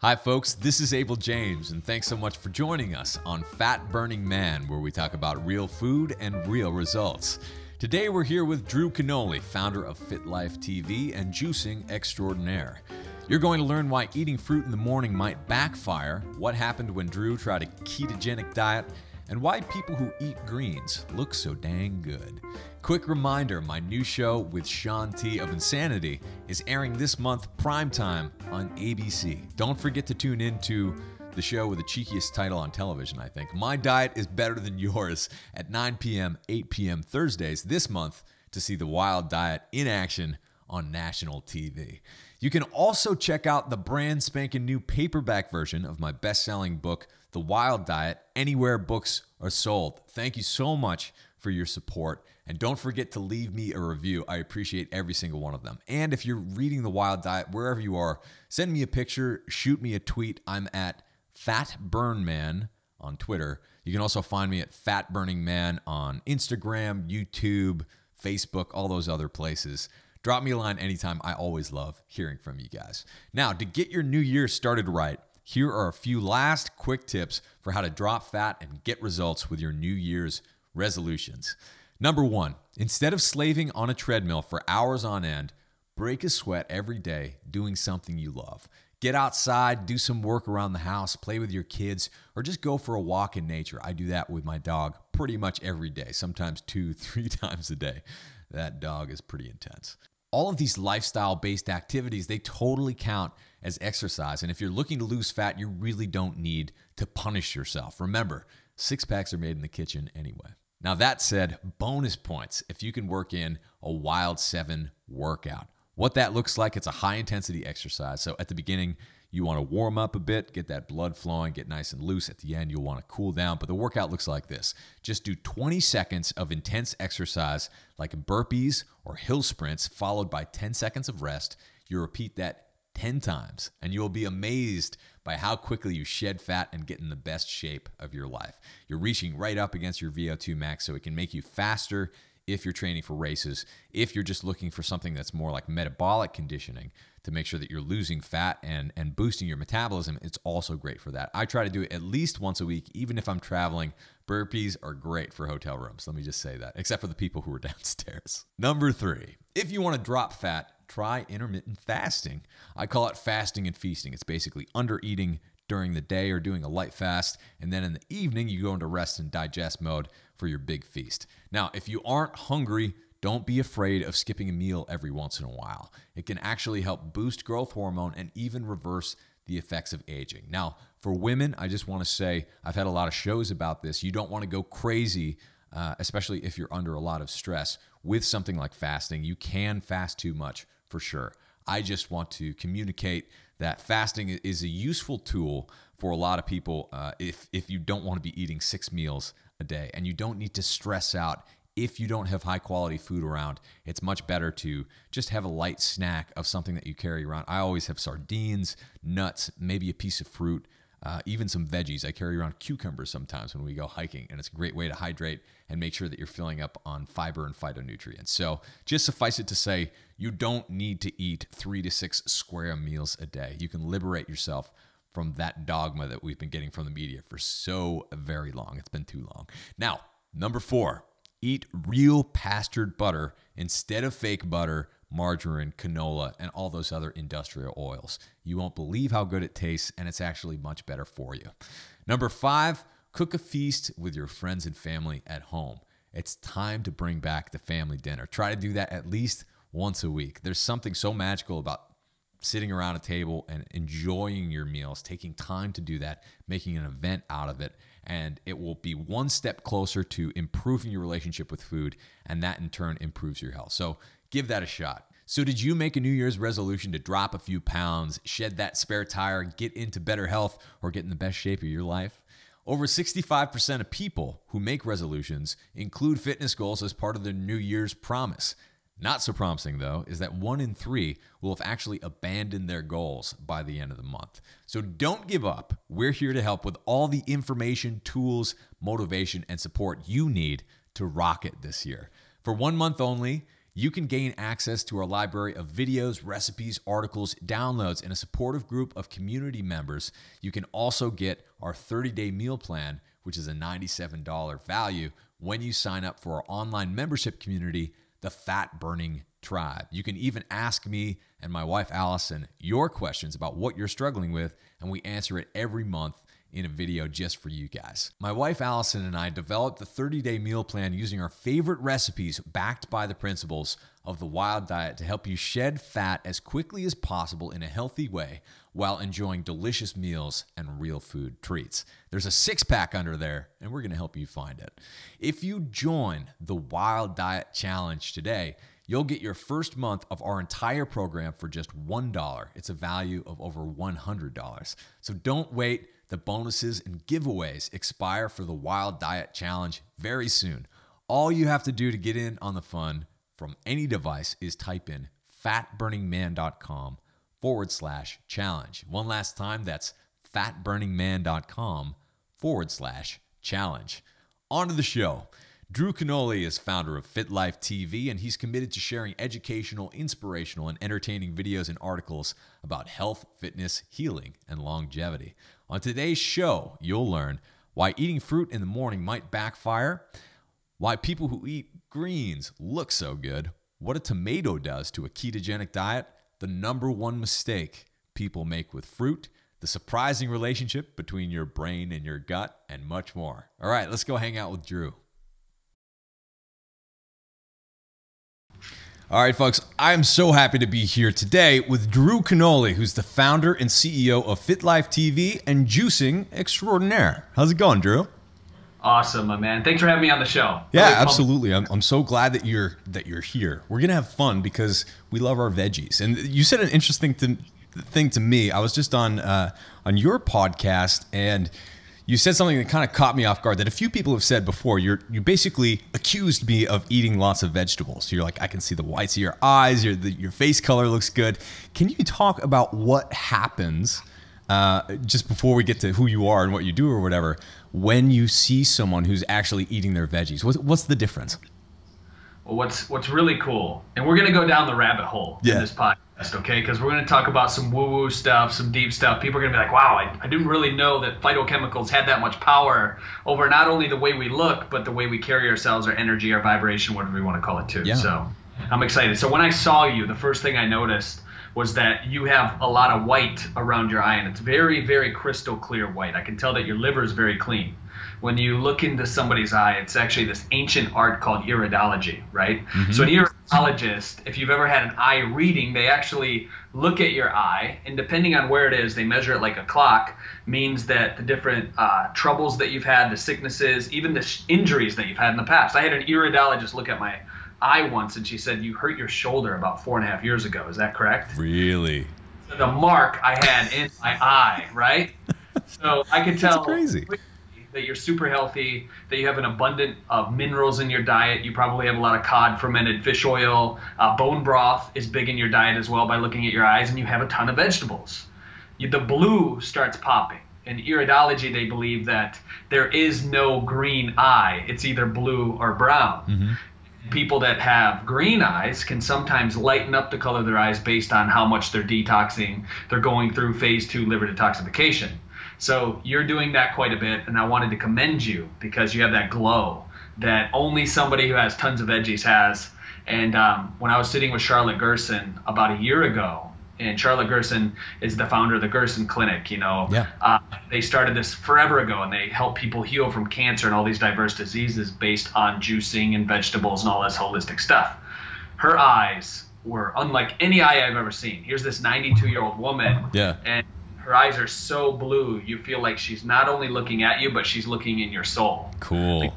Hi, folks. This is Abel James, and thanks so much for joining us on Fat Burning Man, where we talk about real food and real results. Today, we're here with Drew Canole, founder of Fit Life TV and Juicing Extraordinaire. You're going to learn why eating fruit in the morning might backfire, what happened when Drew tried a ketogenic diet, and why people who eat greens look so dang good. Quick reminder my new show with Shaun T of Insanity is airing this month primetime on ABC. Don't forget to tune in to the show with the cheekiest title on television, I think. My Diet is Better Than Yours at 9 p.m., 8 p.m. Thursdays this month to see the Wild Diet in action on national TV. You can also check out the brand spanking new paperback version of my best selling book, The Wild Diet, anywhere books are sold. Thank you so much for your support. And don't forget to leave me a review. I appreciate every single one of them. And if you're reading The Wild Diet, wherever you are, send me a picture, shoot me a tweet. I'm at Fat Burn Man on Twitter. You can also find me at Fat Burning Man on Instagram, YouTube, Facebook, all those other places. Drop me a line anytime. I always love hearing from you guys. Now, to get your new year started right, here are a few last quick tips for how to drop fat and get results with your New Year's resolutions. Number one, instead of slaving on a treadmill for hours on end, break a sweat every day doing something you love. Get outside, do some work around the house, play with your kids, or just go for a walk in nature. I do that with my dog pretty much every day, sometimes two, three times a day. That dog is pretty intense. All of these lifestyle based activities, they totally count as exercise. And if you're looking to lose fat, you really don't need to punish yourself. Remember, six packs are made in the kitchen anyway. Now, that said, bonus points if you can work in a wild seven workout. What that looks like, it's a high intensity exercise. So at the beginning, you want to warm up a bit, get that blood flowing, get nice and loose. At the end, you'll want to cool down. But the workout looks like this just do 20 seconds of intense exercise like burpees or hill sprints, followed by 10 seconds of rest. You repeat that 10 times, and you will be amazed by how quickly you shed fat and get in the best shape of your life. You're reaching right up against your VO2 max, so it can make you faster if you're training for races. If you're just looking for something that's more like metabolic conditioning to make sure that you're losing fat and, and boosting your metabolism, it's also great for that. I try to do it at least once a week, even if I'm traveling. Burpees are great for hotel rooms. Let me just say that, except for the people who are downstairs. Number three, if you want to drop fat, try intermittent fasting. I call it fasting and feasting. It's basically under eating during the day or doing a light fast, and then in the evening, you go into rest and digest mode for your big feast. Now, if you aren't hungry, don't be afraid of skipping a meal every once in a while. It can actually help boost growth hormone and even reverse the effects of aging. Now, for women, I just want to say I've had a lot of shows about this. You don't want to go crazy, uh, especially if you're under a lot of stress with something like fasting. You can fast too much for sure. I just want to communicate that fasting is a useful tool for a lot of people uh, if, if you don't want to be eating six meals a day and you don't need to stress out if you don't have high quality food around, it's much better to just have a light snack of something that you carry around. I always have sardines, nuts, maybe a piece of fruit, uh, even some veggies. I carry around cucumbers sometimes when we go hiking, and it's a great way to hydrate and make sure that you're filling up on fiber and phytonutrients. So, just suffice it to say, you don't need to eat three to six square meals a day. You can liberate yourself from that dogma that we've been getting from the media for so very long. It's been too long. Now, number four, eat real pastured butter instead of fake butter margarine, canola, and all those other industrial oils. You won't believe how good it tastes, and it's actually much better for you. Number five, cook a feast with your friends and family at home. It's time to bring back the family dinner. Try to do that at least once a week. There's something so magical about sitting around a table and enjoying your meals, taking time to do that, making an event out of it. And it will be one step closer to improving your relationship with food. And that in turn improves your health. So Give that a shot. So, did you make a New Year's resolution to drop a few pounds, shed that spare tire, get into better health, or get in the best shape of your life? Over 65% of people who make resolutions include fitness goals as part of their New Year's promise. Not so promising, though, is that one in three will have actually abandoned their goals by the end of the month. So don't give up. We're here to help with all the information, tools, motivation, and support you need to rock it this year. For one month only, You can gain access to our library of videos, recipes, articles, downloads, and a supportive group of community members. You can also get our 30 day meal plan, which is a $97 value when you sign up for our online membership community, the Fat Burning Tribe. You can even ask me and my wife Allison your questions about what you're struggling with, and we answer it every month in a video just for you guys. My wife Allison and I developed the 30 day meal plan using our favorite recipes backed by the principles of the wild diet to help you shed fat as quickly as possible in a healthy way while enjoying delicious meals and real food treats. There's a six pack under there, and we're gonna help you find it. If you join the Wild Diet Challenge today, You'll get your first month of our entire program for just $1. It's a value of over $100. So don't wait. The bonuses and giveaways expire for the Wild Diet Challenge very soon. All you have to do to get in on the fun from any device is type in fatburningman.com forward slash challenge. One last time, that's fatburningman.com forward slash challenge. On to the show. Drew Canole is founder of Fit Life TV, and he's committed to sharing educational, inspirational, and entertaining videos and articles about health, fitness, healing, and longevity. On today's show, you'll learn why eating fruit in the morning might backfire, why people who eat greens look so good, what a tomato does to a ketogenic diet, the number one mistake people make with fruit, the surprising relationship between your brain and your gut, and much more. All right, let's go hang out with Drew. All right, folks, I'm so happy to be here today with Drew Canole, who's the founder and CEO of Fit Life TV and Juicing Extraordinaire. How's it going, Drew? Awesome, my man. Thanks for having me on the show. Yeah, really absolutely. I'm, I'm so glad that you're that you're here. We're gonna have fun because we love our veggies. And you said an interesting th- thing to me. I was just on uh, on your podcast and you said something that kind of caught me off guard that a few people have said before. You're you basically accused me of eating lots of vegetables. You're like, I can see the whites of your eyes. Your the, your face color looks good. Can you talk about what happens uh, just before we get to who you are and what you do or whatever when you see someone who's actually eating their veggies? What's, what's the difference? Well, what's what's really cool, and we're gonna go down the rabbit hole yeah. in this podcast okay? Because we're going to talk about some woo woo stuff, some deep stuff. People are going to be like, wow, I, I didn't really know that phytochemicals had that much power over not only the way we look, but the way we carry ourselves, our energy, our vibration, whatever we want to call it, too. Yeah. So I'm excited. So when I saw you, the first thing I noticed was that you have a lot of white around your eye, and it's very, very crystal clear white. I can tell that your liver is very clean when you look into somebody's eye, it's actually this ancient art called iridology, right? Mm-hmm. So an iridologist, if you've ever had an eye reading, they actually look at your eye, and depending on where it is, they measure it like a clock. Means that the different uh, troubles that you've had, the sicknesses, even the sh- injuries that you've had in the past. I had an iridologist look at my eye once, and she said you hurt your shoulder about four and a half years ago. Is that correct? Really? the mark I had in my eye, right? So I could tell. That's crazy that you're super healthy, that you have an abundant of minerals in your diet. You probably have a lot of cod, fermented fish oil, uh, bone broth is big in your diet as well by looking at your eyes, and you have a ton of vegetables. You, the blue starts popping. In iridology, they believe that there is no green eye; it's either blue or brown. Mm-hmm people that have green eyes can sometimes lighten up the color of their eyes based on how much they're detoxing. They're going through phase two liver detoxification. So you're doing that quite a bit, and I wanted to commend you because you have that glow that only somebody who has tons of veggies has. And um, when I was sitting with Charlotte Gerson about a year ago, and Charlotte Gerson is the founder of the Gerson Clinic. You know, yeah. uh, they started this forever ago, and they help people heal from cancer and all these diverse diseases based on juicing and vegetables and all this holistic stuff. Her eyes were unlike any eye I've ever seen. Here's this 92 year old woman, yeah, and her eyes are so blue, you feel like she's not only looking at you, but she's looking in your soul. Cool. Like,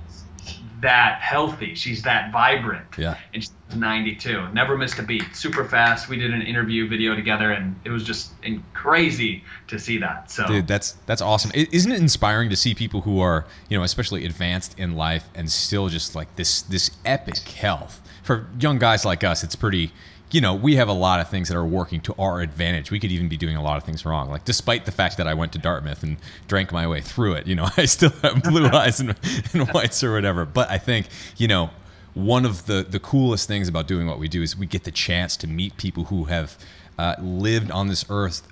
that healthy. She's that vibrant. Yeah. And she's 92. Never missed a beat. Super fast. We did an interview video together, and it was just crazy to see that. So, dude, that's that's awesome. Isn't it inspiring to see people who are, you know, especially advanced in life and still just like this this epic health? For young guys like us, it's pretty you know, we have a lot of things that are working to our advantage. We could even be doing a lot of things wrong. Like, despite the fact that I went to Dartmouth and drank my way through it, you know, I still have blue eyes and, and whites or whatever. But I think, you know, one of the the coolest things about doing what we do is we get the chance to meet people who have uh, lived on this earth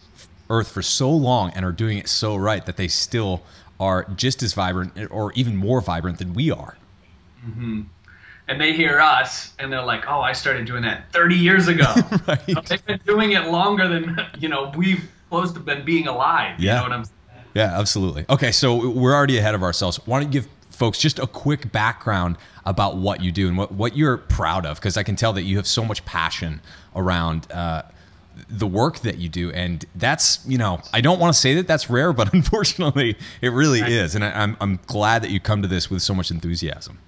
earth for so long and are doing it so right that they still are just as vibrant or even more vibrant than we are. Mm-hmm. And they hear us and they're like, "Oh, I started doing that 30 years ago." right. they've been doing it longer than you know we've supposed to been being alive. Yeah. You know what I'm saying? Yeah, absolutely. Okay, so we're already ahead of ourselves. Why don't you give folks just a quick background about what you do and what, what you're proud of? Because I can tell that you have so much passion around uh, the work that you do. And that's, you know, I don't want to say that that's rare, but unfortunately, it really is. And I, I'm, I'm glad that you come to this with so much enthusiasm.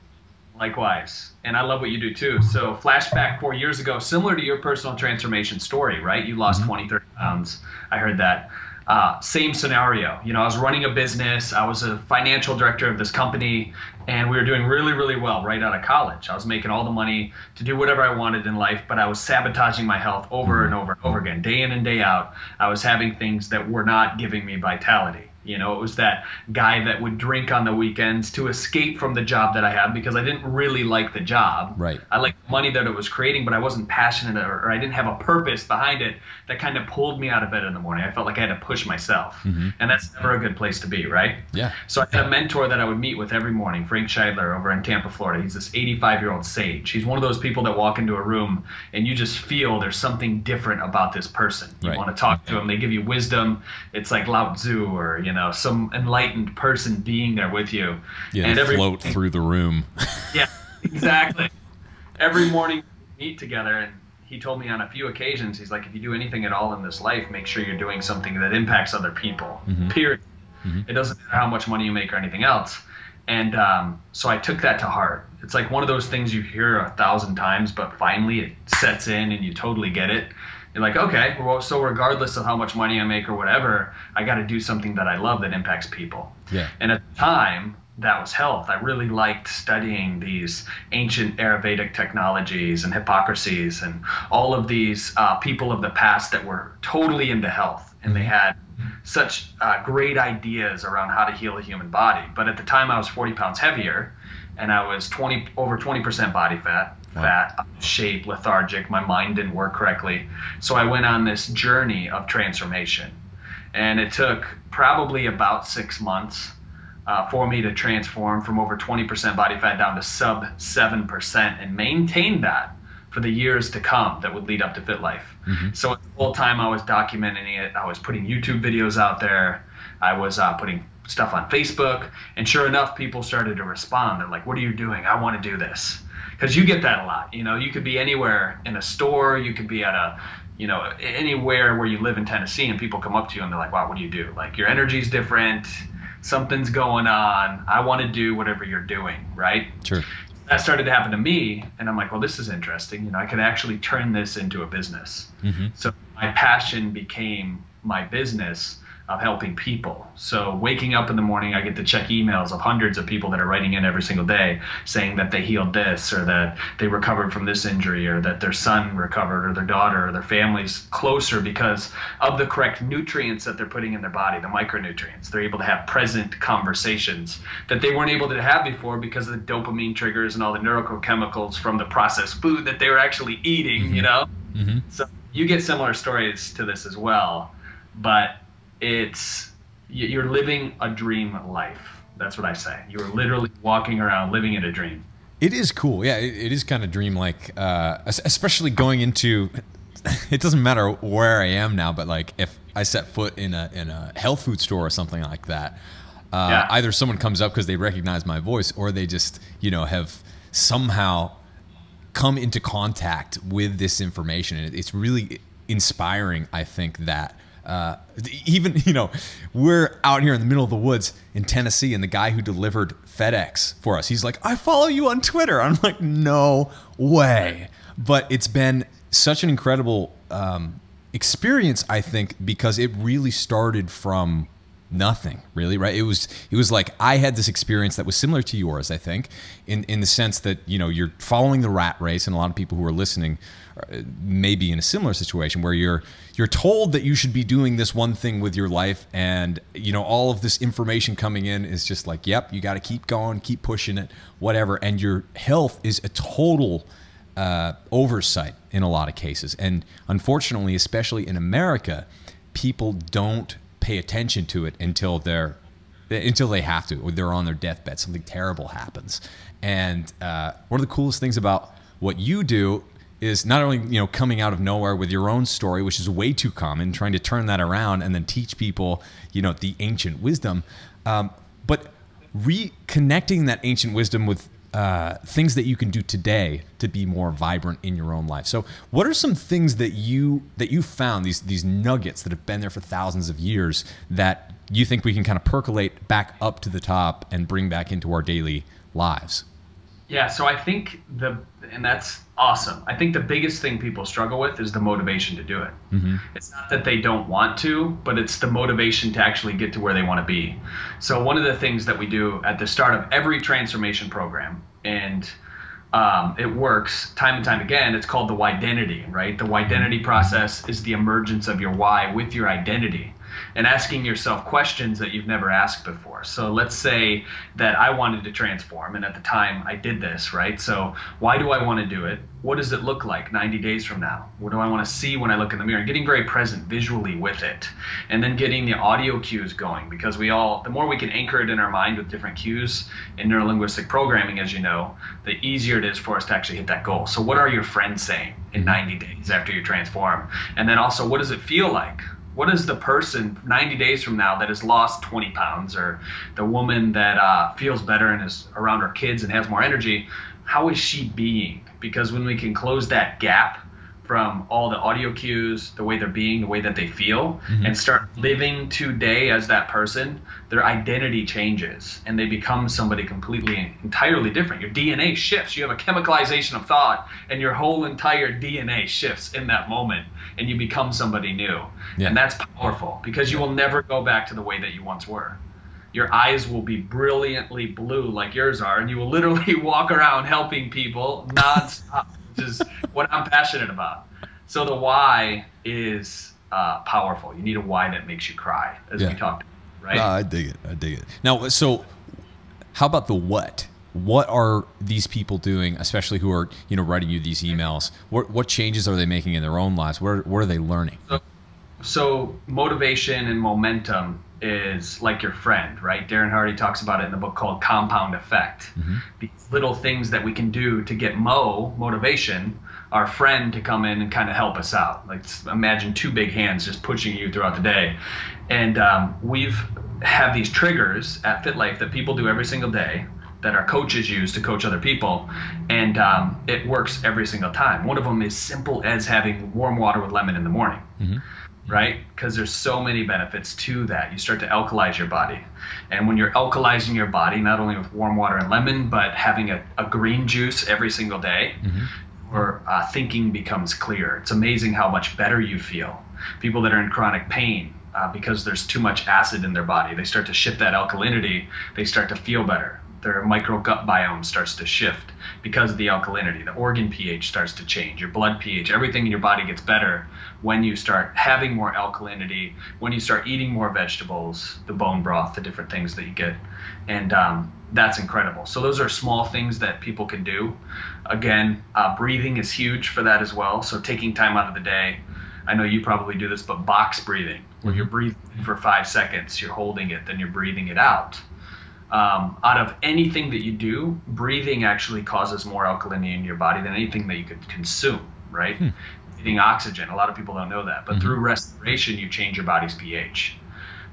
Likewise. And I love what you do too. So, flashback four years ago, similar to your personal transformation story, right? You lost mm-hmm. 20, 30 pounds. I heard that. Uh, same scenario. You know, I was running a business. I was a financial director of this company, and we were doing really, really well right out of college. I was making all the money to do whatever I wanted in life, but I was sabotaging my health over and over and over again, day in and day out. I was having things that were not giving me vitality. You know, it was that guy that would drink on the weekends to escape from the job that I had because I didn't really like the job. Right. I liked the money that it was creating, but I wasn't passionate or, or I didn't have a purpose behind it that kind of pulled me out of bed in the morning. I felt like I had to push myself. Mm-hmm. And that's never a good place to be, right? Yeah. So I had a mentor that I would meet with every morning, Frank Scheidler over in Tampa, Florida. He's this 85 year old sage. He's one of those people that walk into a room and you just feel there's something different about this person. You right. want to talk to him, they give you wisdom. It's like Lao Tzu or, you know, some enlightened person being there with you. Yeah, and every float through the room. yeah, exactly. every morning we meet together and he told me on a few occasions, he's like, if you do anything at all in this life, make sure you're doing something that impacts other people. Mm-hmm. Period. Mm-hmm. It doesn't matter how much money you make or anything else. And um, so I took that to heart. It's like one of those things you hear a thousand times, but finally it sets in and you totally get it you're like, okay, well, so regardless of how much money I make or whatever, I got to do something that I love that impacts people. Yeah. And at the time, that was health. I really liked studying these ancient Ayurvedic technologies and Hippocrates and all of these uh, people of the past that were totally into health and they had such uh, great ideas around how to heal a human body. But at the time, I was 40 pounds heavier and I was 20 over 20% body fat fat, shape, lethargic. My mind didn't work correctly. So I went on this journey of transformation. And it took probably about six months uh, for me to transform from over 20% body fat down to sub 7% and maintain that for the years to come that would lead up to Fit Life. Mm-hmm. So the whole time I was documenting it, I was putting YouTube videos out there. I was uh, putting stuff on Facebook, and sure enough, people started to respond. They're like, "What are you doing? I want to do this." Because you get that a lot. You know, you could be anywhere in a store, you could be at a, you know, anywhere where you live in Tennessee, and people come up to you and they're like, "Wow, what do you do? Like your energy's different, something's going on. I want to do whatever you're doing, right?" Sure. That started to happen to me, and I'm like, "Well, this is interesting. You know, I could actually turn this into a business." Mm-hmm. So my passion became my business of helping people. So waking up in the morning, I get to check emails of hundreds of people that are writing in every single day saying that they healed this or that they recovered from this injury or that their son recovered or their daughter or their family's closer because of the correct nutrients that they're putting in their body, the micronutrients. They're able to have present conversations that they weren't able to have before because of the dopamine triggers and all the neurochemicals from the processed food that they were actually eating, mm-hmm. you know? Mm-hmm. So you get similar stories to this as well. But it's you're living a dream life. That's what I say. You're literally walking around living in a dream. It is cool. Yeah, it, it is kind of dreamlike, uh, especially going into. It doesn't matter where I am now, but like if I set foot in a in a health food store or something like that, uh, yeah. either someone comes up because they recognize my voice, or they just you know have somehow come into contact with this information, and it's really inspiring. I think that uh, even you know we're out here in the middle of the woods in tennessee and the guy who delivered fedex for us he's like i follow you on twitter. I'm like no way. But it's been such an incredible um, experience i think because it really started from nothing really right? It was it was like i had this experience that was similar to yours i think in in the sense that you know you're following the rat race and a lot of people who are listening uh, may be in a similar situation where you're you're told that you should be doing this one thing with your life and you know all of this information coming in is just like yep you got to keep going keep pushing it whatever and your health is a total uh, oversight in a lot of cases. And unfortunately especially in america people don't pay attention to it until they're until they have to or they're on their deathbed something terrible happens. And uh, one of the coolest things about what you do is not only you know coming out of nowhere with your own story which is way too common trying to turn that around and then teach people you know the ancient wisdom um, but reconnecting that ancient wisdom with uh, things that you can do today to be more vibrant in your own life. So, what are some things that you that you found these these nuggets that have been there for thousands of years that you think we can kind of percolate back up to the top and bring back into our daily lives? Yeah, so I think the and that's awesome. I think the biggest thing people struggle with is the motivation to do it. Mm-hmm. It's not that they don't want to, but it's the motivation to actually get to where they want to be. So one of the things that we do at the start of every transformation program, and um, it works time and time again. It's called the why identity, right? The why identity process is the emergence of your why with your identity and asking yourself questions that you've never asked before. So let's say that I wanted to transform, and at the time I did this, right? So why do I want to do it? What does it look like 90 days from now? What do I want to see when I look in the mirror? Getting very present visually with it, and then getting the audio cues going because we all, the more we can anchor it in our mind with different cues in neurolinguistic programming, as you know, the easier it is for us to actually hit that goal. So what are your friends saying in 90 days after you transform? And then also, what does it feel like? What is the person 90 days from now that has lost 20 pounds or the woman that uh, feels better and is around her kids and has more energy how is she being? Because when we can close that gap from all the audio cues, the way they're being, the way that they feel, mm-hmm. and start living today as that person, their identity changes and they become somebody completely, entirely different. Your DNA shifts. You have a chemicalization of thought, and your whole entire DNA shifts in that moment, and you become somebody new. Yeah. And that's powerful because you will never go back to the way that you once were your eyes will be brilliantly blue like yours are, and you will literally walk around helping people nonstop which is what I'm passionate about. So the why is uh, powerful. You need a why that makes you cry, as yeah. we talked. About, right? No, I dig it. I dig it. Now, so how about the what? What are these people doing, especially who are you know writing you these emails? What what changes are they making in their own lives? What are, what are they learning? So, so motivation and momentum is like your friend, right? Darren Hardy talks about it in the book called Compound Effect. Mm-hmm. These little things that we can do to get Mo motivation, our friend to come in and kind of help us out. Like imagine two big hands just pushing you throughout the day, and um, we've have these triggers at FitLife that people do every single day that our coaches use to coach other people, and um, it works every single time. One of them is simple as having warm water with lemon in the morning. Mm-hmm right? Because there's so many benefits to that. You start to alkalize your body. And when you're alkalizing your body, not only with warm water and lemon, but having a, a green juice every single day, mm-hmm. Your uh, thinking becomes clear. It's amazing how much better you feel. People that are in chronic pain, uh, because there's too much acid in their body, they start to shift that alkalinity, they start to feel better their micro gut biome starts to shift because of the alkalinity. The organ pH starts to change. Your blood pH, everything in your body gets better when you start having more alkalinity, when you start eating more vegetables, the bone broth, the different things that you get. And um, that's incredible. So, those are small things that people can do. Again, uh, breathing is huge for that as well. So, taking time out of the day. I know you probably do this, but box breathing, where you're breathing for five seconds, you're holding it, then you're breathing it out um, out of anything that you do, breathing actually causes more alkalinity in your body than anything that you could consume, right? Hmm. Eating oxygen, a lot of people don't know that, but mm-hmm. through respiration, you change your body's pH.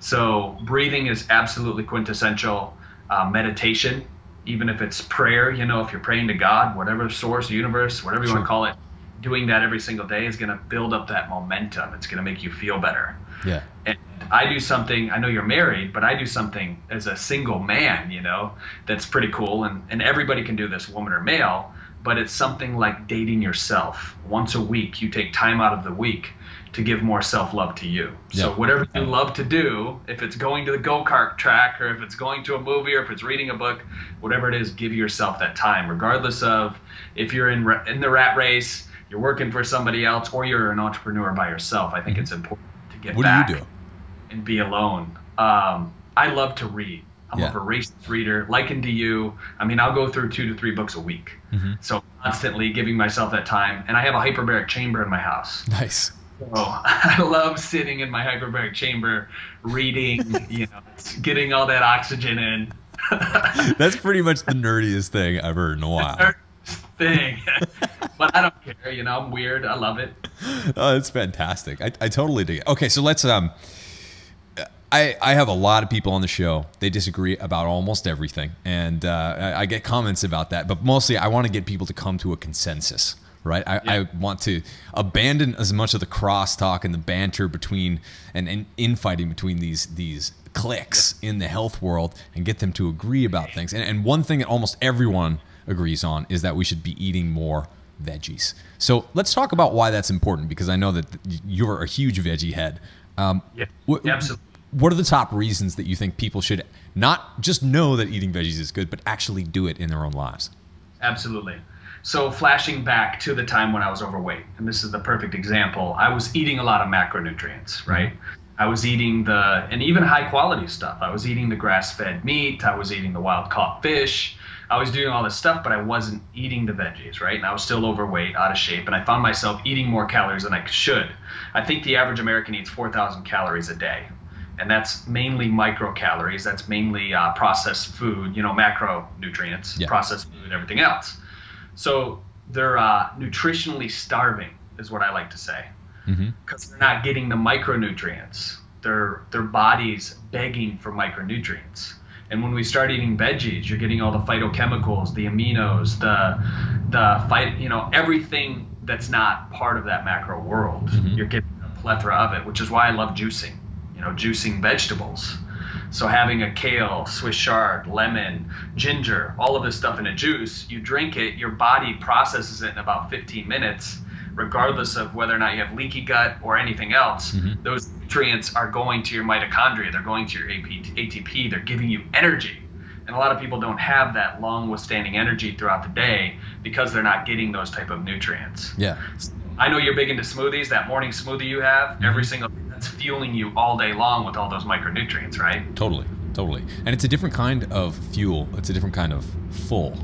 So, breathing is absolutely quintessential. Uh, meditation, even if it's prayer, you know, if you're praying to God, whatever source, universe, whatever you sure. want to call it, doing that every single day is going to build up that momentum. It's going to make you feel better. Yeah. And I do something, I know you're married, but I do something as a single man, you know, that's pretty cool. And, and everybody can do this, woman or male. but it's something like dating yourself. Once a week, you take time out of the week to give more self love to you. Yeah. So, whatever you love to do, if it's going to the go kart track, or if it's going to a movie, or if it's reading a book, whatever it is, give yourself that time, regardless of if you're in, in the rat race, you're working for somebody else, or you're an entrepreneur by yourself. I think mm-hmm. it's important to get what back do you do? And be alone. Um, I love to read. I'm yeah. a voracious reader, likened to you. I mean, I'll go through two to three books a week. Mm-hmm. So constantly giving myself that time. And I have a hyperbaric chamber in my house. Nice. So I love sitting in my hyperbaric chamber, reading, you know, getting all that oxygen in. That's pretty much the nerdiest thing I've heard in a while. Thing, but I don't care. You know, I'm weird. I love it. Oh, it's fantastic. I, I totally dig it. Okay, so let's um I, I have a lot of people on the show. They disagree about almost everything. And uh, I, I, get comments about that. But mostly, I want to get people to come to a consensus, right? I, yeah. I want to abandon as much of the crosstalk and the banter between and, and infighting between these, these cliques yeah. in the health world and get them to agree about things. And, and one thing that almost everyone agrees on is that we should be eating more veggies. So let's talk about why that's important because I know that you're a huge veggie head. Um, yeah, absolutely what are the top reasons that you think people should not just know that eating veggies is good, but actually do it in their own lives? Absolutely. So, flashing back to the time when I was overweight, and this is the perfect example, I was eating a lot of macronutrients, mm-hmm. right? I was eating the, and even high quality stuff. I was eating the grass fed meat, I was eating the wild caught fish, I was doing all this stuff, but I wasn't eating the veggies, right? And I was still overweight, out of shape, and I found myself eating more calories than I should. I think the average American eats 4,000 calories a day, and that's mainly microcalories. That's mainly uh, processed food, you know, macronutrients, yeah. processed food, and everything else. So they're uh, nutritionally starving, is what I like to say, because mm-hmm. they're not getting the micronutrients. Their their body's begging for micronutrients. And when we start eating veggies, you're getting all the phytochemicals, the aminos, the the fight, you know, everything that's not part of that macro world. Mm-hmm. You're getting a plethora of it, which is why I love juicing you know, juicing vegetables. So having a kale, Swiss chard, lemon, ginger, all of this stuff in a juice, you drink it, your body processes it in about 15 minutes, regardless of whether or not you have leaky gut or anything else. Mm-hmm. Those nutrients are going to your mitochondria, they're going to your ATP, they're giving you energy. And a lot of people don't have that long withstanding energy throughout the day because they're not getting those type of nutrients. Yeah. I know you're big into smoothies. That morning smoothie you have mm-hmm. every single that's fueling you all day long with all those micronutrients, right? Totally, totally. And it's a different kind of fuel. It's a different kind of full.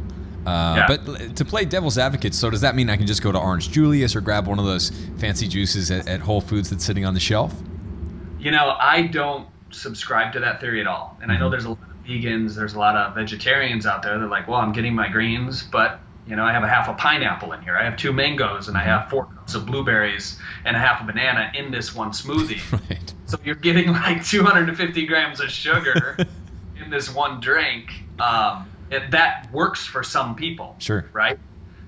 Uh, yeah. But to play devil's advocate, so does that mean I can just go to Orange Julius or grab one of those fancy juices at, at Whole Foods that's sitting on the shelf? You know, I don't subscribe to that theory at all. And mm-hmm. I know mm-hmm. there's a lot of vegans, there's a lot of vegetarians out there that are like, well, I'm getting my greens, but you know, I have a half a pineapple in here. I have two mangoes and I have four of blueberries and a half a banana in this one smoothie. Right. So you're getting like 250 grams of sugar in this one drink. Um, it, that works for some people. Sure. Right.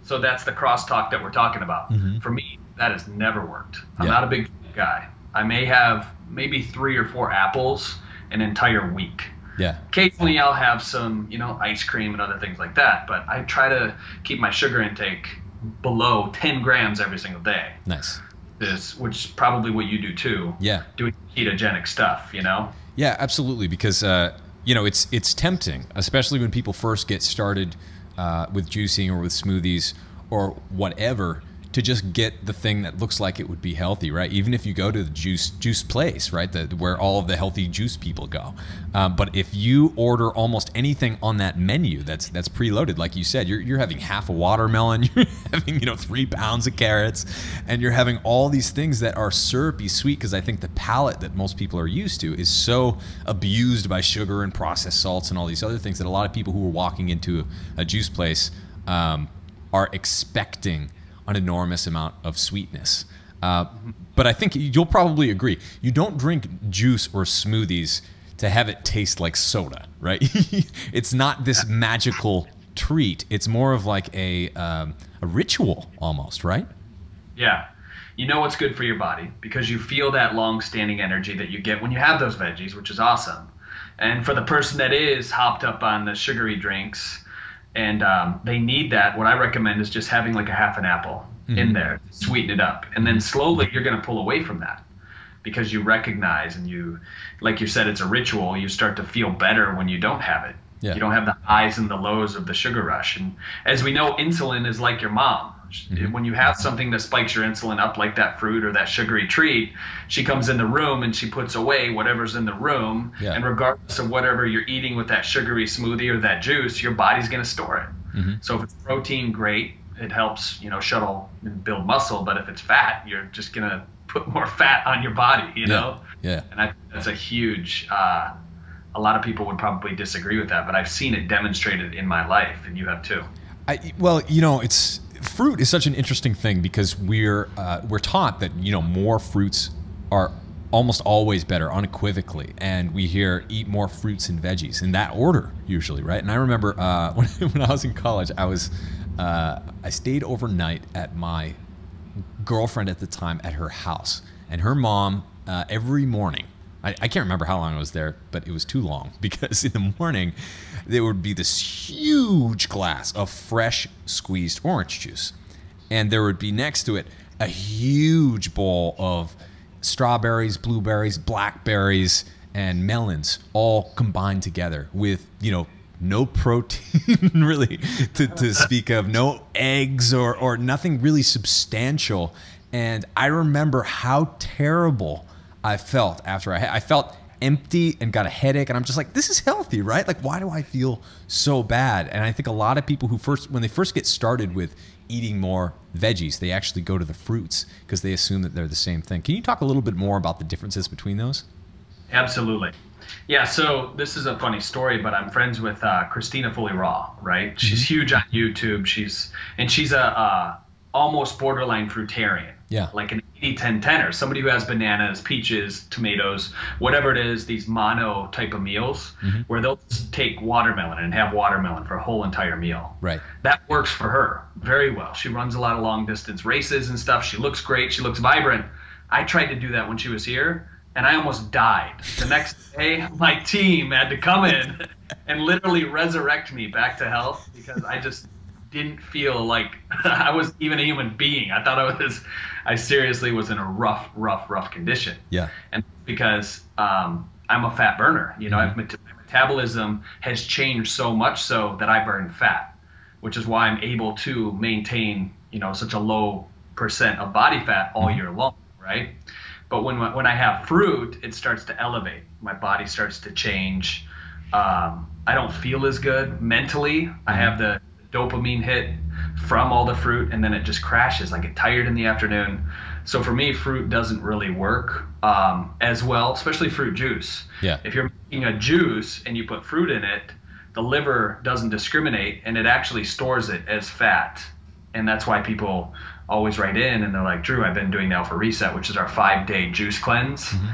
So that's the crosstalk that we're talking about. Mm-hmm. For me, that has never worked. I'm yeah. not a big guy. I may have maybe three or four apples an entire week. Yeah. Occasionally, I'll have some, you know, ice cream and other things like that. But I try to keep my sugar intake below 10 grams every single day. Nice. This, which is probably what you do too. Yeah. Doing ketogenic stuff, you know. Yeah, absolutely. Because uh, you know it's it's tempting, especially when people first get started uh, with juicing or with smoothies or whatever to just get the thing that looks like it would be healthy, right? Even if you go to the juice juice place, right, the, where all of the healthy juice people go. Um, but if you order almost anything on that menu that's that's preloaded, like you said, you're, you're having half a watermelon, you're having you know three pounds of carrots, and you're having all these things that are syrupy sweet because I think the palate that most people are used to is so abused by sugar and processed salts and all these other things that a lot of people who are walking into a, juice place um, are expecting an enormous amount of sweetness. Uh, but I think you'll probably agree. You don't drink juice or smoothies to have it taste like soda, right? it's not this magical treat. It's more of like a um, a ritual almost, right? Yeah. You know what's good for your body because you feel that long-standing energy that you get when you have those veggies, which is awesome. And for the person that is hopped up on the sugary drinks, and um, they need that. What I recommend is just having like a half an apple mm-hmm. in there, sweeten it up, and then slowly you're going to pull away from that because you recognize and you, like you said, it's a ritual. You start to feel better when you don't have it. Yeah. You don't have the highs and the lows of the sugar rush. And as we know, insulin is like your mom. Mm-hmm. When you have something that spikes your insulin up, like that fruit or that sugary treat, she comes in the room and she puts away whatever's in the room. Yeah. And regardless of whatever you're eating with that sugary smoothie or that juice, your body's going to store it. Mm-hmm. So if it's protein, great. It helps, you know, shuttle and build muscle. But if it's fat, you're just going to put more fat on your body, you know? Yeah. yeah. And I, that's a huge, uh, a lot of people would probably disagree with that, but I've seen it demonstrated in my life, and you have too. I, well, you know, it's fruit is such an interesting thing because we're uh, we're taught that you know more fruits are almost always better unequivocally and we hear eat more fruits and veggies in that order usually right? And i remember uh, when, when i was in college i was uh, i stayed overnight at my girlfriend at the time at her house and her mom uh, every morning I, I, can't remember how long I was there, but it was too long because in the morning there would be this huge glass of fresh squeezed orange juice. And there would be next to it a huge bowl of strawberries, blueberries, blackberries, and melons all combined together with, you know, no protein really to, to speak of, no eggs or, or nothing really substantial. And I remember how terrible I felt after I I felt empty and got a headache and I'm just like this is healthy right? Like why do I feel so bad? And I think a lot of people who first when they first get started with eating more veggies they actually go to the fruits because they assume that they're the same thing. Can you talk a little bit more about the differences between those? Absolutely. Yeah so this is a funny story but I'm friends with uh, Kristina Fully Raw right? She's mm-hmm. huge on YouTube. She's and she's a uh, almost borderline fruitarian yeah. Like an 80 10 10 or somebody who has bananas, peaches, tomatoes, whatever it is, these mono type of meals mm-hmm. where they'll take watermelon and have watermelon for a whole entire meal. Right. That works for her very well. She runs a lot of long distance races and stuff. She looks great. She looks vibrant. I tried to do that when she was here and I almost died. The next day, my team had to come in and literally resurrect me back to health because I just didn't feel like I was even a human being. I thought I was, I seriously was in a rough, rough, rough condition. Yeah. And because um, I'm a fat burner, you know, mm-hmm. my metabolism has changed so much so that I burn fat, which is why I'm able to maintain, you know, such a low percent of body fat all mm-hmm. year long, right? But when when I have fruit, it starts to elevate. My body starts to change. Um, I don't feel as good mentally. I mm-hmm. have the dopamine hit from all the fruit and then it just crashes. I get tired in the afternoon. So for me, fruit doesn't really work um, as well, especially fruit juice. Yeah. If you're making a juice and you put fruit in it, the liver doesn't discriminate and it actually stores it as fat. And that's why people always write in and they're like, Drew, I've been doing Alpha Reset, which is our five day juice cleanse. Mm-hmm.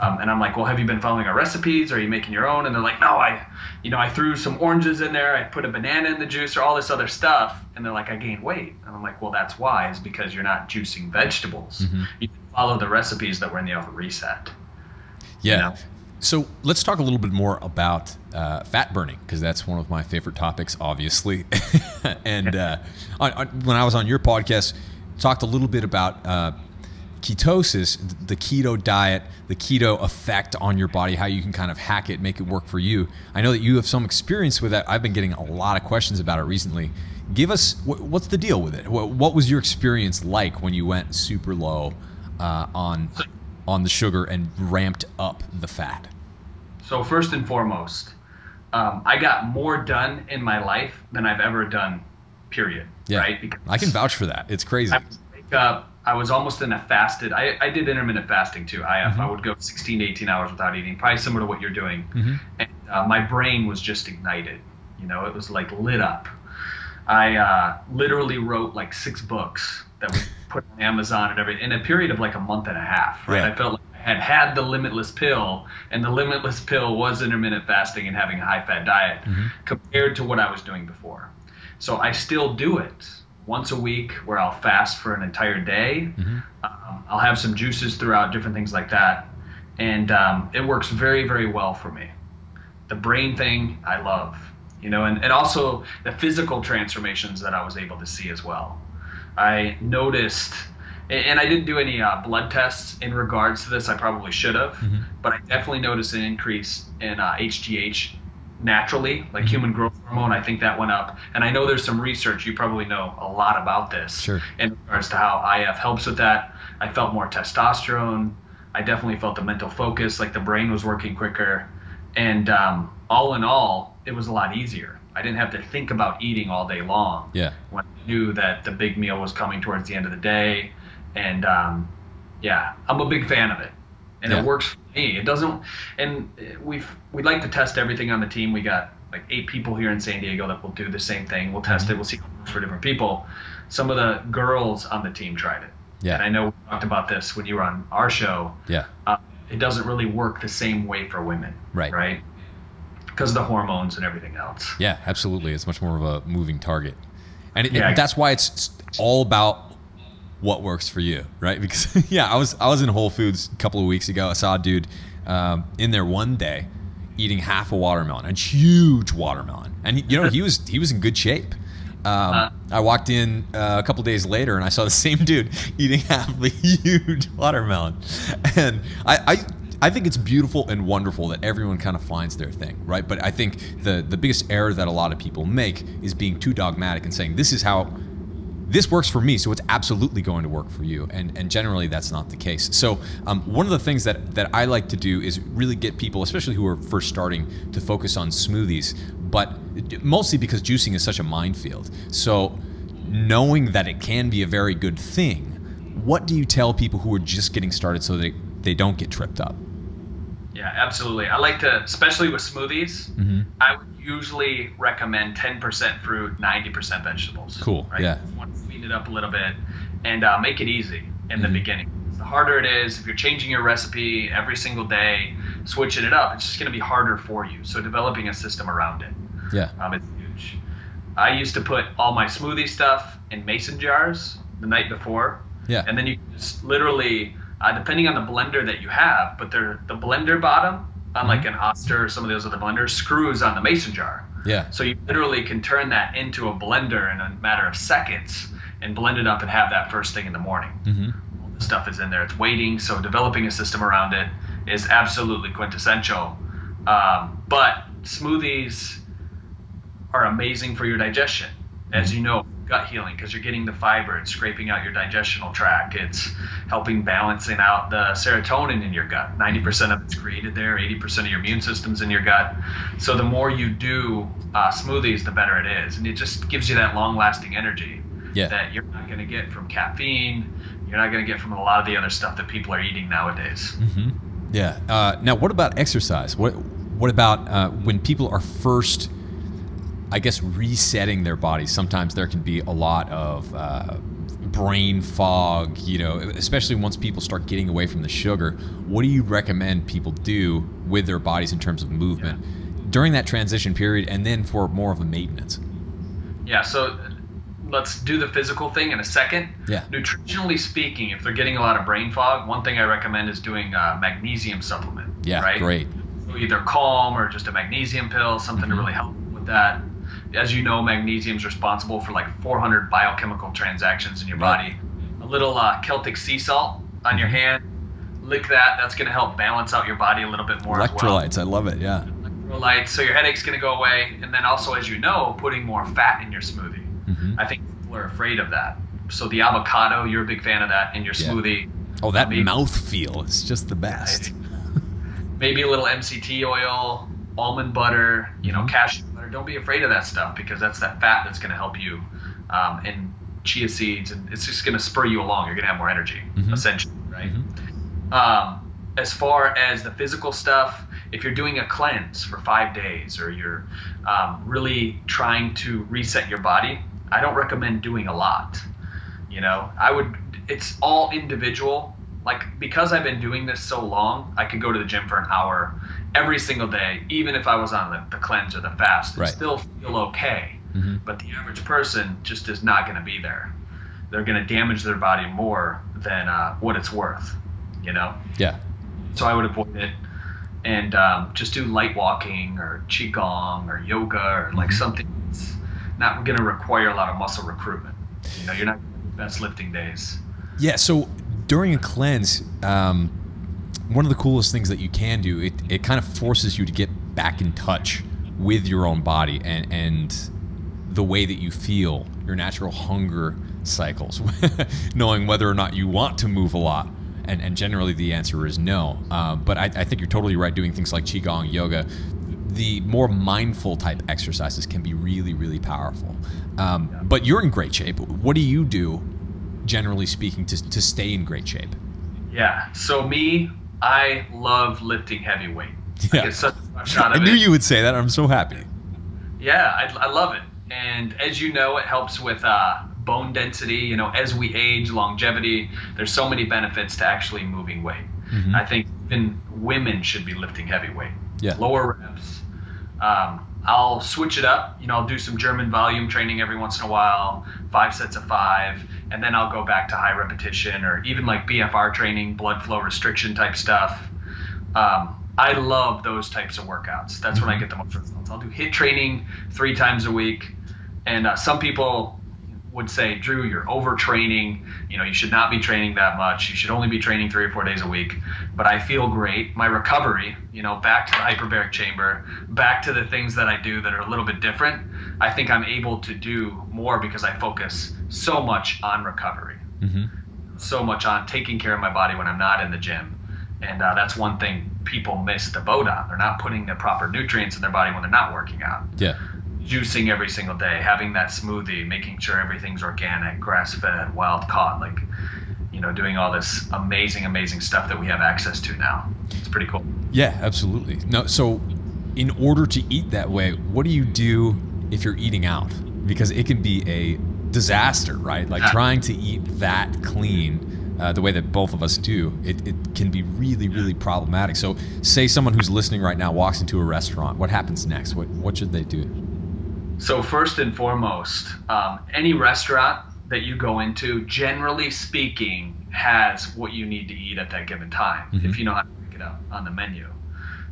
Um, and I'm like, well, have you been following our recipes? Are you making your own? And they're like, no, I, you know, I threw some oranges in there. I put a banana in the juice or all this other stuff. And they're like, I gained weight. And I'm like, well, that's why is because you're not juicing vegetables. Mm-hmm. You follow the recipes that were in the Alpha Reset. Yeah. You know? So let's talk a little bit more about uh, fat burning because that's one of my favorite topics, obviously. and uh, on, on, when I was on your podcast, talked a little bit about uh, ketosis, the keto diet, the keto effect on your body, how you can kind of hack it, make it work for you. I know that you have some experience with that. I've been getting a lot of questions about it recently. Give us what's the deal with it? What was your experience like when you went super low uh, on on the sugar and ramped up the fat? So first and foremost, um, I got more done in my life than I've ever done. Period. Yeah, right. Because I can vouch for that. It's crazy. I wake up I was almost in a fasted. I, I did intermittent fasting too. I mm-hmm. I would go 16 to 18 hours without eating, probably similar to what you're doing. Mm-hmm. And uh, my brain was just ignited. You know, it was like lit up. I uh, literally wrote like six books that we put on Amazon and everything in a period of like a month and a half. Right. I felt like I had had the limitless pill, and the limitless pill was intermittent fasting and having a high fat diet mm-hmm. compared to what I was doing before. So I still do it once a week where I'll fast for an entire day. Mm-hmm. Um, I'll have some juices throughout, different things like that. And um, it works very, very well for me. The brain thing, I love. you know, and, and also the physical transformations that I was able to see as well. I noticed, and I didn't do any uh, blood tests in regards to this. I probably should have, mm-hmm. but I definitely noticed an increase in uh, HGH naturally, like mm-hmm. human growth hormone. I think that went up, and I know there's some research. You probably know a lot about this sure. in regards to how IF helps with that. I felt more testosterone. I definitely felt the mental focus, like the brain was working quicker, and um, all in all, it was a lot easier. I didn't have to think about eating all day long. Yeah. When I knew that the big meal was coming towards the end of the day, and um, yeah, I'm a big fan of it, and yeah. it works for me. It doesn't, and we've we like to test everything on the team. We got like eight people here in San Diego that will do the same thing. We'll test mm-hmm. it. We'll see for different people. Some of the girls on the team tried it. Yeah. And I know we talked about this when you were on our show. Yeah. Uh, it doesn't really work the same way for women. Right. Right because of the hormones and everything else. Yeah, absolutely. It's much more of a moving target, and it, yeah. it, that's why it's all about what works for you, right? Because yeah, I was I was in Whole Foods a couple of weeks ago. I saw a dude um, in there one day eating half a watermelon, a huge watermelon, and he, you know he was he was in good shape. Um, uh, I walked in uh, a couple days later and I saw the same dude eating half a huge watermelon, and I, I I think it's beautiful and wonderful that everyone kind of finds their thing, right? But I think the the biggest error that a lot of people make is being too dogmatic and saying this is how this works for me, so it's absolutely going to work for you. And and generally that's not the case. So um, one of the things that that I like to do is really get people, especially who are first starting, to focus on smoothies, but mostly because juicing is such a minefield. So knowing that it can be a very good thing, what do you tell people who are just getting started so they they don't get tripped up? Yeah, absolutely. I like to, especially with smoothies, mm-hmm. I would usually recommend 10% fruit, 90% vegetables. Cool. Right? Yeah. You want to clean it up a little bit and uh, make it easy in mm-hmm. the beginning. The harder it is, if you're changing your recipe every single day, switching it up, it's just going to be harder for you. So developing a system around it. Yeah. Um, it's huge. I used to put all my smoothie stuff in mason jars the night before. Yeah. And then you just literally uh, depending on the blender that you have. But they're the blender bottom, unlike mm-hmm. an Oster or some of those other blenders, screws on the mason jar. Yeah. So you literally can turn that into a blender in a matter of seconds and blend it up and have that first thing in the morning. Mm-hmm. All the stuff is in there. It's waiting. So developing a system around it is absolutely quintessential. Um, but smoothies are amazing for your digestion, as you know gut healing because you're getting the fiber, it's scraping out your digestional tract, it's helping balancing out the serotonin in your gut. 90% of it's created there, 80% of your immune system's in your gut. So the more you do uh, smoothies, the better it is. And it just gives you that long lasting energy yeah. that you're not going to get from caffeine, you're not going to get from a lot of the other stuff that people are eating nowadays. Mm-hmm. Yeah. Uh, now, what about exercise? What, what about uh, when people are first I guess resetting their bodies. Sometimes there can be a lot of uh, brain fog, you know, especially once people start getting away from the sugar. What do you recommend people do with their bodies in terms of movement yeah. during that transition period and then for more of a maintenance? Yeah, so let's do the physical thing in a second. Yeah. Nutritionally speaking, if they're getting a lot of brain fog, one thing I recommend is doing a magnesium supplement. Yeah, right? great. So either Calm or just a magnesium pill, something mm-hmm. to really help with that as you know, magnesium is responsible for like 400 biochemical transactions in your body. A little uh, Celtic sea salt on your hand, lick that. That's going to help balance out your body a little bit more. Electrolytes, well. I love it. Yeah. Electrolytes, so your headache's going to go away, and then also, as you know, putting more fat in your smoothie. Mm-hmm. I think people are afraid of that. So the avocado, you're a big fan of that in your yeah. smoothie. Oh, that maybe, mouth feel is just the best. Maybe a little MCT oil, almond butter, you know, mm-hmm. Cashew don't be afraid of that stuff because that's that fat that's going to help you. Um, and chia seeds, and it's just going to spur you along. You're going to have more energy, mm-hmm. essentially, right? Mm-hmm. Um, as far as the physical stuff, if you're doing a cleanse for five days or you're um, really trying to reset your body, I don't recommend doing a lot. You know, I would. It's all individual. Like because I've been doing this so long, I could go to the gym for an hour every single day, even if I was on the, the cleanse or the fast, and right. still feel okay. Mm-hmm. But the average person just is not going to be there. They're going to damage their body more than uh, what it's worth, you know? Yeah. So I would avoid it. and um, just do light walking or qigong or yoga or like mm-hmm. something that's not going to require a lot of muscle recruitment. You know, you're not best lifting days. Yeah. So during a cleanse, um, one of the coolest things that you can do it, it kind of forces you to get back in touch with your own body and and the way that you feel, your natural hunger cycles, knowing whether or not you want to move a lot. And, and generally, the answer is no. Uh, but I, I think you're totally right. Doing things like qigong, yoga, the more mindful type exercises can be really, really powerful. Um, yeah. But you're in great shape. What do you do, generally speaking, to, to stay in great shape? Yeah. So me, I love lifting heavy weight. Yeah. I, I knew it. you would say that. I'm so happy. Yeah, I, I love it. And as you know, it helps with uh, bone density. You know, as we age, longevity. There's so many benefits to actually moving weight. Mm-hmm. I think even women should be lifting heavy weight. Yeah. Lower reps. Um, I'll switch it up. You know, I'll do some German volume training every once in a while, five sets of five, and then I'll go back to high repetition or even like BFR training, blood flow restriction type stuff. Um, I love those types of workouts. That's when I mm-hmm. get the most results. I'll do HIT training three times a week, and uh, some people would say, Drew, you're overtraining. You know, you should not be training that much. You should only be training three or four days a week. But I feel great. My recovery, you know, back to the hyperbaric chamber, back to the things that I do that are a little bit different. I think I'm able to do more because I focus so much on recovery, mm-hmm. so much on taking care of my body when I'm not in the gym. And uh, that's one thing people miss the boat on. They're not putting the proper nutrients in their body when they're not working out. Yeah juicing every single day, having that smoothie, making sure everything's organic, grass fed, wild caught, like, you know, doing all this amazing, amazing stuff that we have access to now. It's pretty cool. Yeah, absolutely. No, so in order to eat that way, what do you do if you're eating out? Because it can be a disaster, right? Like yeah. trying to eat that clean. Uh, the way that both of us do, it, it can be really, really problematic. So, say someone who's listening right now walks into a restaurant. What happens next? What what should they do? So first and foremost, um, any restaurant that you go into, generally speaking, has what you need to eat at that given time mm-hmm. if you know how to pick it up on the menu.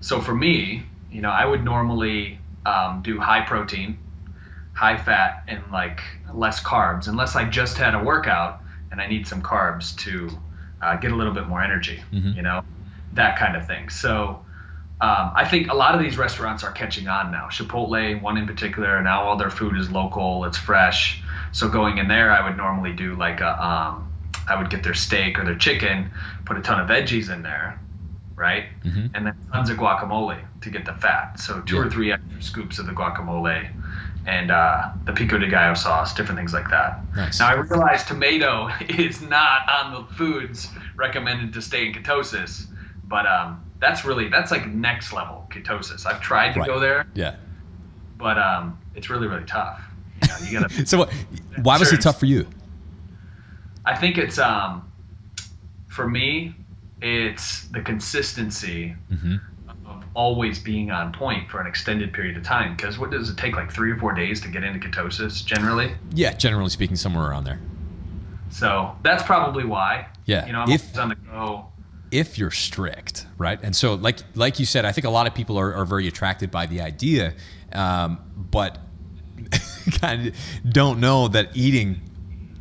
So for me, you know, I would normally um, do high protein, high fat, and like less carbs, unless I just had a workout and I need some carbs to uh, get a little bit more energy. Mm-hmm. You know, that kind of thing. So um, I think a lot of these restaurants are catching on now. Chipotle, one in particular, now all their food is local, it's fresh. So going in there, I would normally do like a, um, I would get their steak or their chicken, put a ton of veggies in there, right? Mm-hmm. And then tons of guacamole to get the fat. So two yeah. or three extra scoops of the guacamole and uh, the pico de gallo sauce, different things like that. Nice. Now I realize tomato is not on the foods recommended to stay in ketosis, but um, that's really that's like next level ketosis. I've tried to right. go there. Yeah. But um, it's really really tough. You, know, you gotta. so, why was it tough for you? I think it's um, for me, it's the consistency mm-hmm. of always being on point for an extended period of time. Because what does it take? Like three or four days to get into ketosis, generally. Yeah, generally speaking, somewhere around there. So that's probably why. Yeah. You know, I'm if, on the go if you're strict, right? And so, like like you said, I think a lot of people are, are very attracted by the idea, um, but kind of don't know that eating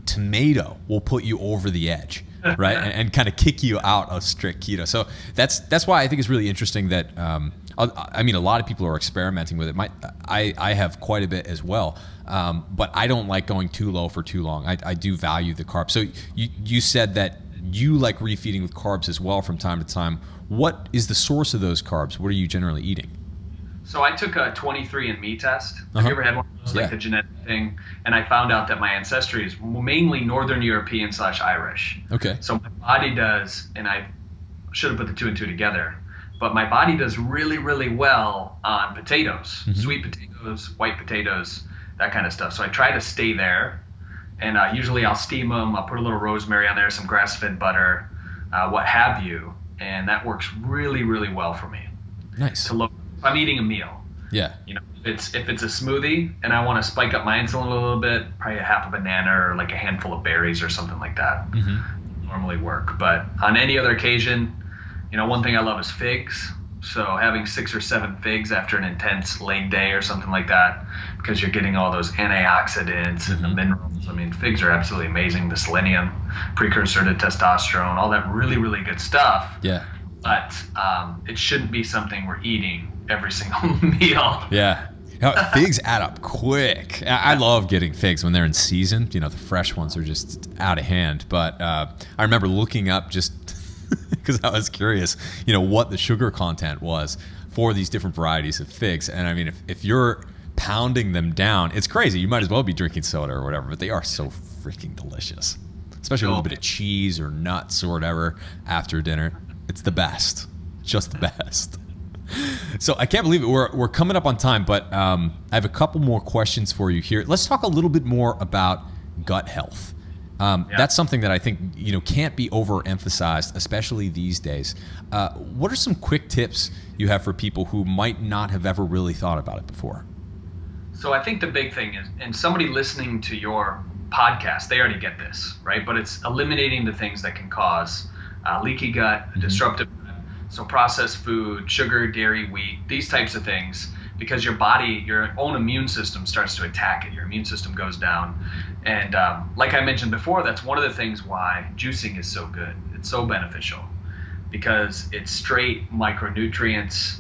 tomato will put you over the edge, right? and, and kind of kick you out of strict keto. So that's that's why I think it's really interesting that. Um, I mean, a lot of people are experimenting with it. My, I, I have quite a bit as well, um, but I don't like going too low for too long. I, I do value the carbs. So you, you said that you like refeeding with carbs as well from time to time. What is the source of those carbs? What are you generally eating? So I took a 23andMe test. Have uh-huh. you ever had one of those, like the genetic thing? And I found out that my ancestry is mainly Northern European slash Irish. Okay. So my body does, and I should have put the two and two together, but my body does really, really well on potatoes, mm-hmm. sweet potatoes, white potatoes, that kind of stuff. So I try to stay there and uh, usually I'll steam them. I'll put a little rosemary on there, some grass-fed butter, uh, what have you, and that works really, really well for me. Nice. To look, if I'm eating a meal. Yeah. You know, if it's if it's a smoothie and I want to spike up my insulin a little bit, probably a half a banana or like a handful of berries or something like that. Mm-hmm. Normally work, but on any other occasion, you know, one thing I love is figs. So having six or seven figs after an intense leg day or something like that, because you're getting all those antioxidants and the mm-hmm. minerals. I mean, figs are absolutely amazing. The selenium, precursor to testosterone, all that really, really good stuff. Yeah. But um, it shouldn't be something we're eating every single meal. Yeah. figs add up quick. I, love getting figs when they're in season. You know, the fresh ones are just out of hand. But uh, I remember looking up just because I was curious, you know, what the sugar content was for these different varieties of figs. And I mean, if, if you're pounding them down, it's crazy. You might as well be drinking soda or whatever, but they are so freaking delicious. Especially a little bit of cheese or nuts or whatever after dinner. It's the best. Just the best. So I can't believe it. We're, we're coming up on time, but um, I have a couple more questions for you here. Let's talk a little bit more about gut health. Um, yeah. That's something that I think you know can't be overemphasized, especially these days. Uh, what are some quick tips you have for people who might not have ever really thought about it before? So I think the big thing is, and somebody listening to your podcast, they already get this, right? But it's eliminating the things that can cause uh, leaky gut, mm-hmm. disruptive so processed food, sugar, dairy, wheat, these types of things, because your body, your own immune system starts to attack it. Your immune system goes down, and um, like I mentioned before, that's one of the things why juicing is so good. It's so beneficial because it's straight micronutrients.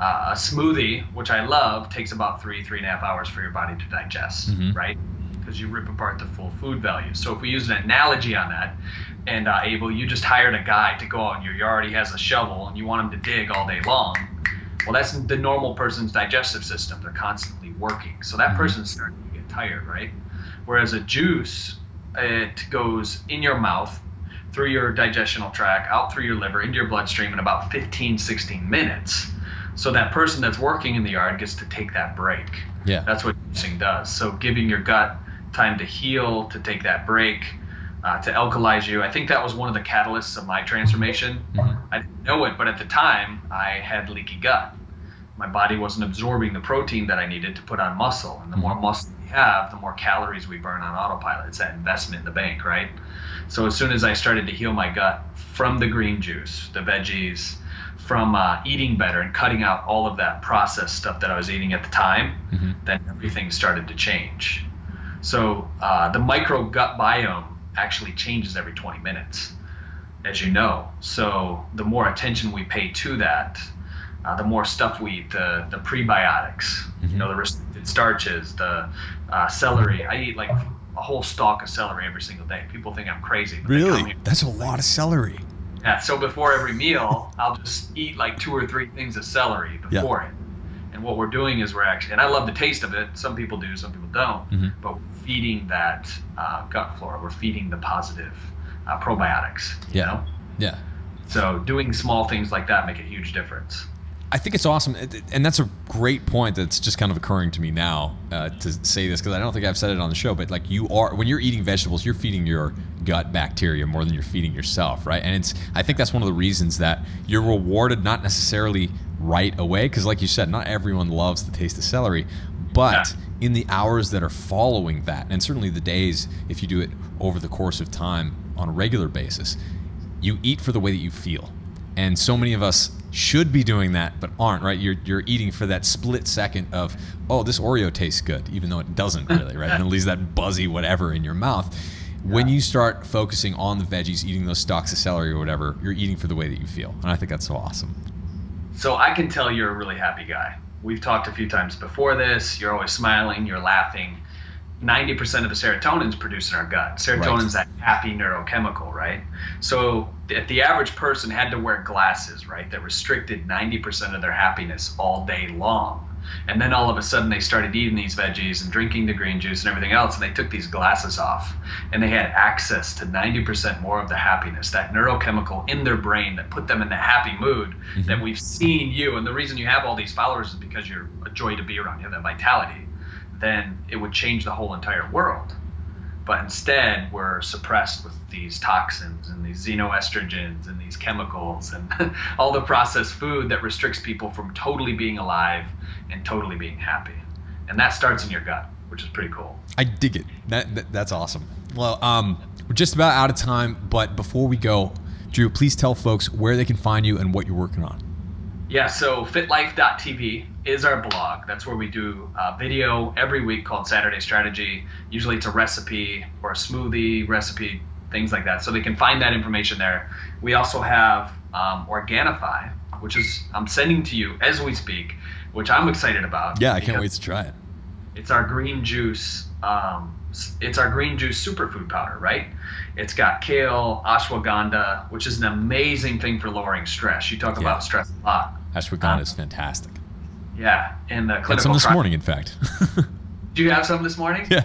Uh, a smoothie, which I love, takes about three, three and a half hours for your body to digest, mm-hmm. right? Because you rip apart the full food value. So if we use an analogy on that, and uh, Abel, you just hired a guy to go out in your yard, he has a shovel, and you want him to dig all day long. Well, that's the normal person's digestive system. They're constantly working. So that mm-hmm. person's starting to get tired, right? Whereas a juice, it goes in your mouth, through your digestional tract, out through your liver, into your bloodstream in about 15, 16 minutes. So that person that's working in the yard gets to take that break. Yeah. That's what juicing does. So giving your gut time to heal, to take that break, uh, to alkalize you. I think that was one of the catalysts of my transformation. Mm-hmm. I didn't know it, but at the time I had leaky gut. My body wasn't absorbing the protein that I needed to put on muscle. And the more mm-hmm. muscle we have, the more calories we burn on autopilot. It's that investment in the bank, right? So as soon as I started to heal my gut from the green juice, the veggies, from uh, eating better and cutting out all of that processed stuff that I was eating at the time, mm-hmm. then everything started to change. So uh, the micro gut biome actually changes every 20 minutes, as you know. So the more attention we pay to that, uh, the more stuff we eat, the, the prebiotics, mm-hmm. you know, the restricted starches, the uh, celery. I eat like a whole stalk of celery every single day. People think I'm crazy. Really? That's a lot of celery. Yeah. So before every meal, I'll just eat like two or three things of celery before yeah. it. And what we're doing is we're actually, and I love the taste of it. Some people do, some people don't. Mm-hmm. But feeding that uh, gut flora. We're feeding the positive uh, probiotics. yeah. Know? Yeah. So doing small things like that make a huge difference. I think it's awesome, and that's a great point. That's just kind of occurring to me now uh, to say this because I don't think I've said it on the show. But like you are, when you're eating vegetables, you're feeding your gut bacteria more than you're feeding yourself, right? And it's I think that's one of the reasons that you're rewarded not necessarily right away because, like you said, not everyone loves the taste of celery, but yeah in the hours that are following that, and certainly the days if you do it over the course of time on a regular basis, you eat for the way that you feel. And so many of us should be doing that, but aren't, right? You're, you're eating for that split second of, oh, this Oreo tastes good, even though it doesn't really, right? and it leaves that buzzy whatever in your mouth. When you start focusing on the veggies, eating those stalks of celery or whatever, you're eating for the way that you feel. And I think that's so awesome. So I can tell you're a really happy guy we've talked a few times before this. You're always smiling, you're laughing. 90% of the serotonin is produced in our gut. Serotonin is right. that happy neurochemical, right? So if the average person had to wear glasses, right, that restricted 90% of their happiness all day long, and then all of a sudden they started eating these veggies and drinking the green juice and everything else, and they took these glasses off and they had access to 90% more of the happiness, that neurochemical in their brain that put them in the happy mood mm-hmm. that we've seen you. And the reason you have all these followers is because you're a joy to be around, you have that vitality. Then it would change the whole entire world. But instead, we're suppressed with these toxins and these xenoestrogens and these chemicals and all the processed food that restricts people from totally being alive and totally being happy. And that starts in your gut, which is pretty cool. I dig it. That, that that's awesome. Well, um, we're just about out of time, but before we go, Drew, please tell folks where they can find you and what you're working on. Yeah, so fitlife.tv is our blog. That's where we do a video every week called Saturday Strategy. Usually it's a recipe or a smoothie recipe, things like that. So they can find that information there. We also have um, Organifi, which is I'm sending to you as we speak, which I'm excited about. Yeah, I can't wait to try it. It's our green juice. Um, it's our green juice superfood powder, right? It's got kale, ashwagandha, which is an amazing thing for lowering stress. You talk yeah. about stress a lot. Ashwagandha um, is fantastic. Yeah, and the clinical. Had some this morning, in fact. Do you have some this morning? Yeah.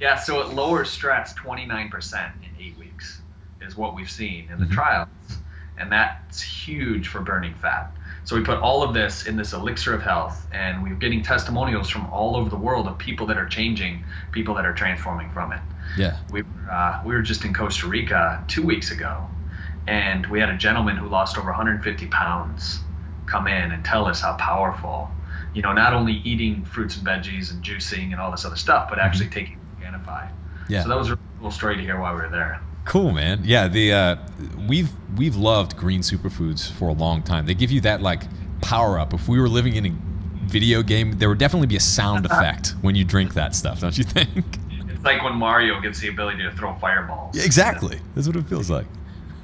Yeah, so it lowers stress 29% in eight weeks, is what we've seen in the mm-hmm. trials. And that's huge for burning fat. So we put all of this in this elixir of health, and we're getting testimonials from all over the world of people that are changing, people that are transforming from it. Yeah. We, uh, we were just in Costa Rica two weeks ago, and we had a gentleman who lost over 150 pounds come in and tell us how powerful, you know, not only eating fruits and veggies and juicing and all this other stuff, but actually mm-hmm. taking Organifi. Yeah. So that was a cool story to hear while we were there. Cool, man. Yeah, the uh, we've we've loved green superfoods for a long time. They give you that like power up. If we were living in a video game, there would definitely be a sound effect when you drink that stuff, don't you think? It's like when Mario gets the ability to throw fireballs. Yeah, exactly. That's what it feels like.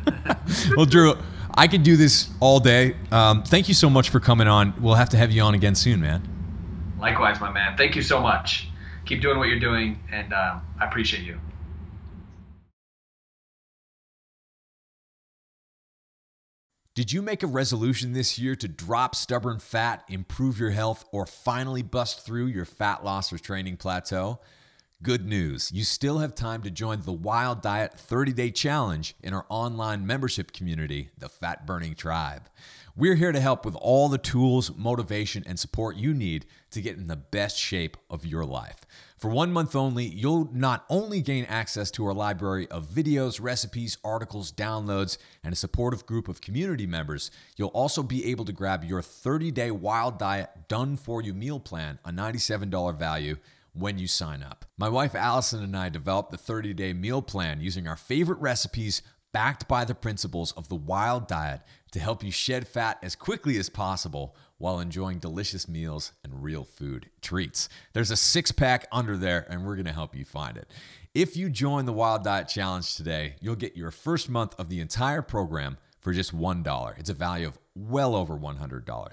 well, Drew, I could do this all day. Um, thank you so much for coming on. We'll have to have you on again soon, man. Likewise, my man. Thank you so much. Keep doing what you're doing, and uh, I appreciate you. Did you make a resolution this year to drop stubborn fat, improve your health, or finally bust through your fat loss or training plateau? Good news, you still have time to join the Wild Diet 30 Day Challenge in our online membership community, the Fat Burning Tribe. We're here to help with all the tools, motivation, and support you need to get in the best shape of your life. For one month only, you'll not only gain access to our library of videos, recipes, articles, downloads, and a supportive group of community members, you'll also be able to grab your 30 day wild diet done for you meal plan, a $97 value when you sign up. My wife Alyson and I developed the 30 day meal plan using our favorite recipes backed by the principles of the wild diet to help you shed fat as quickly as possible while enjoying delicious meals and real food treats. There's a six pack under there, and we're going to help you find it. If you join the Wild Diet Challenge today, you'll get your first month of the entire program for just $1. It's a value of well over $100.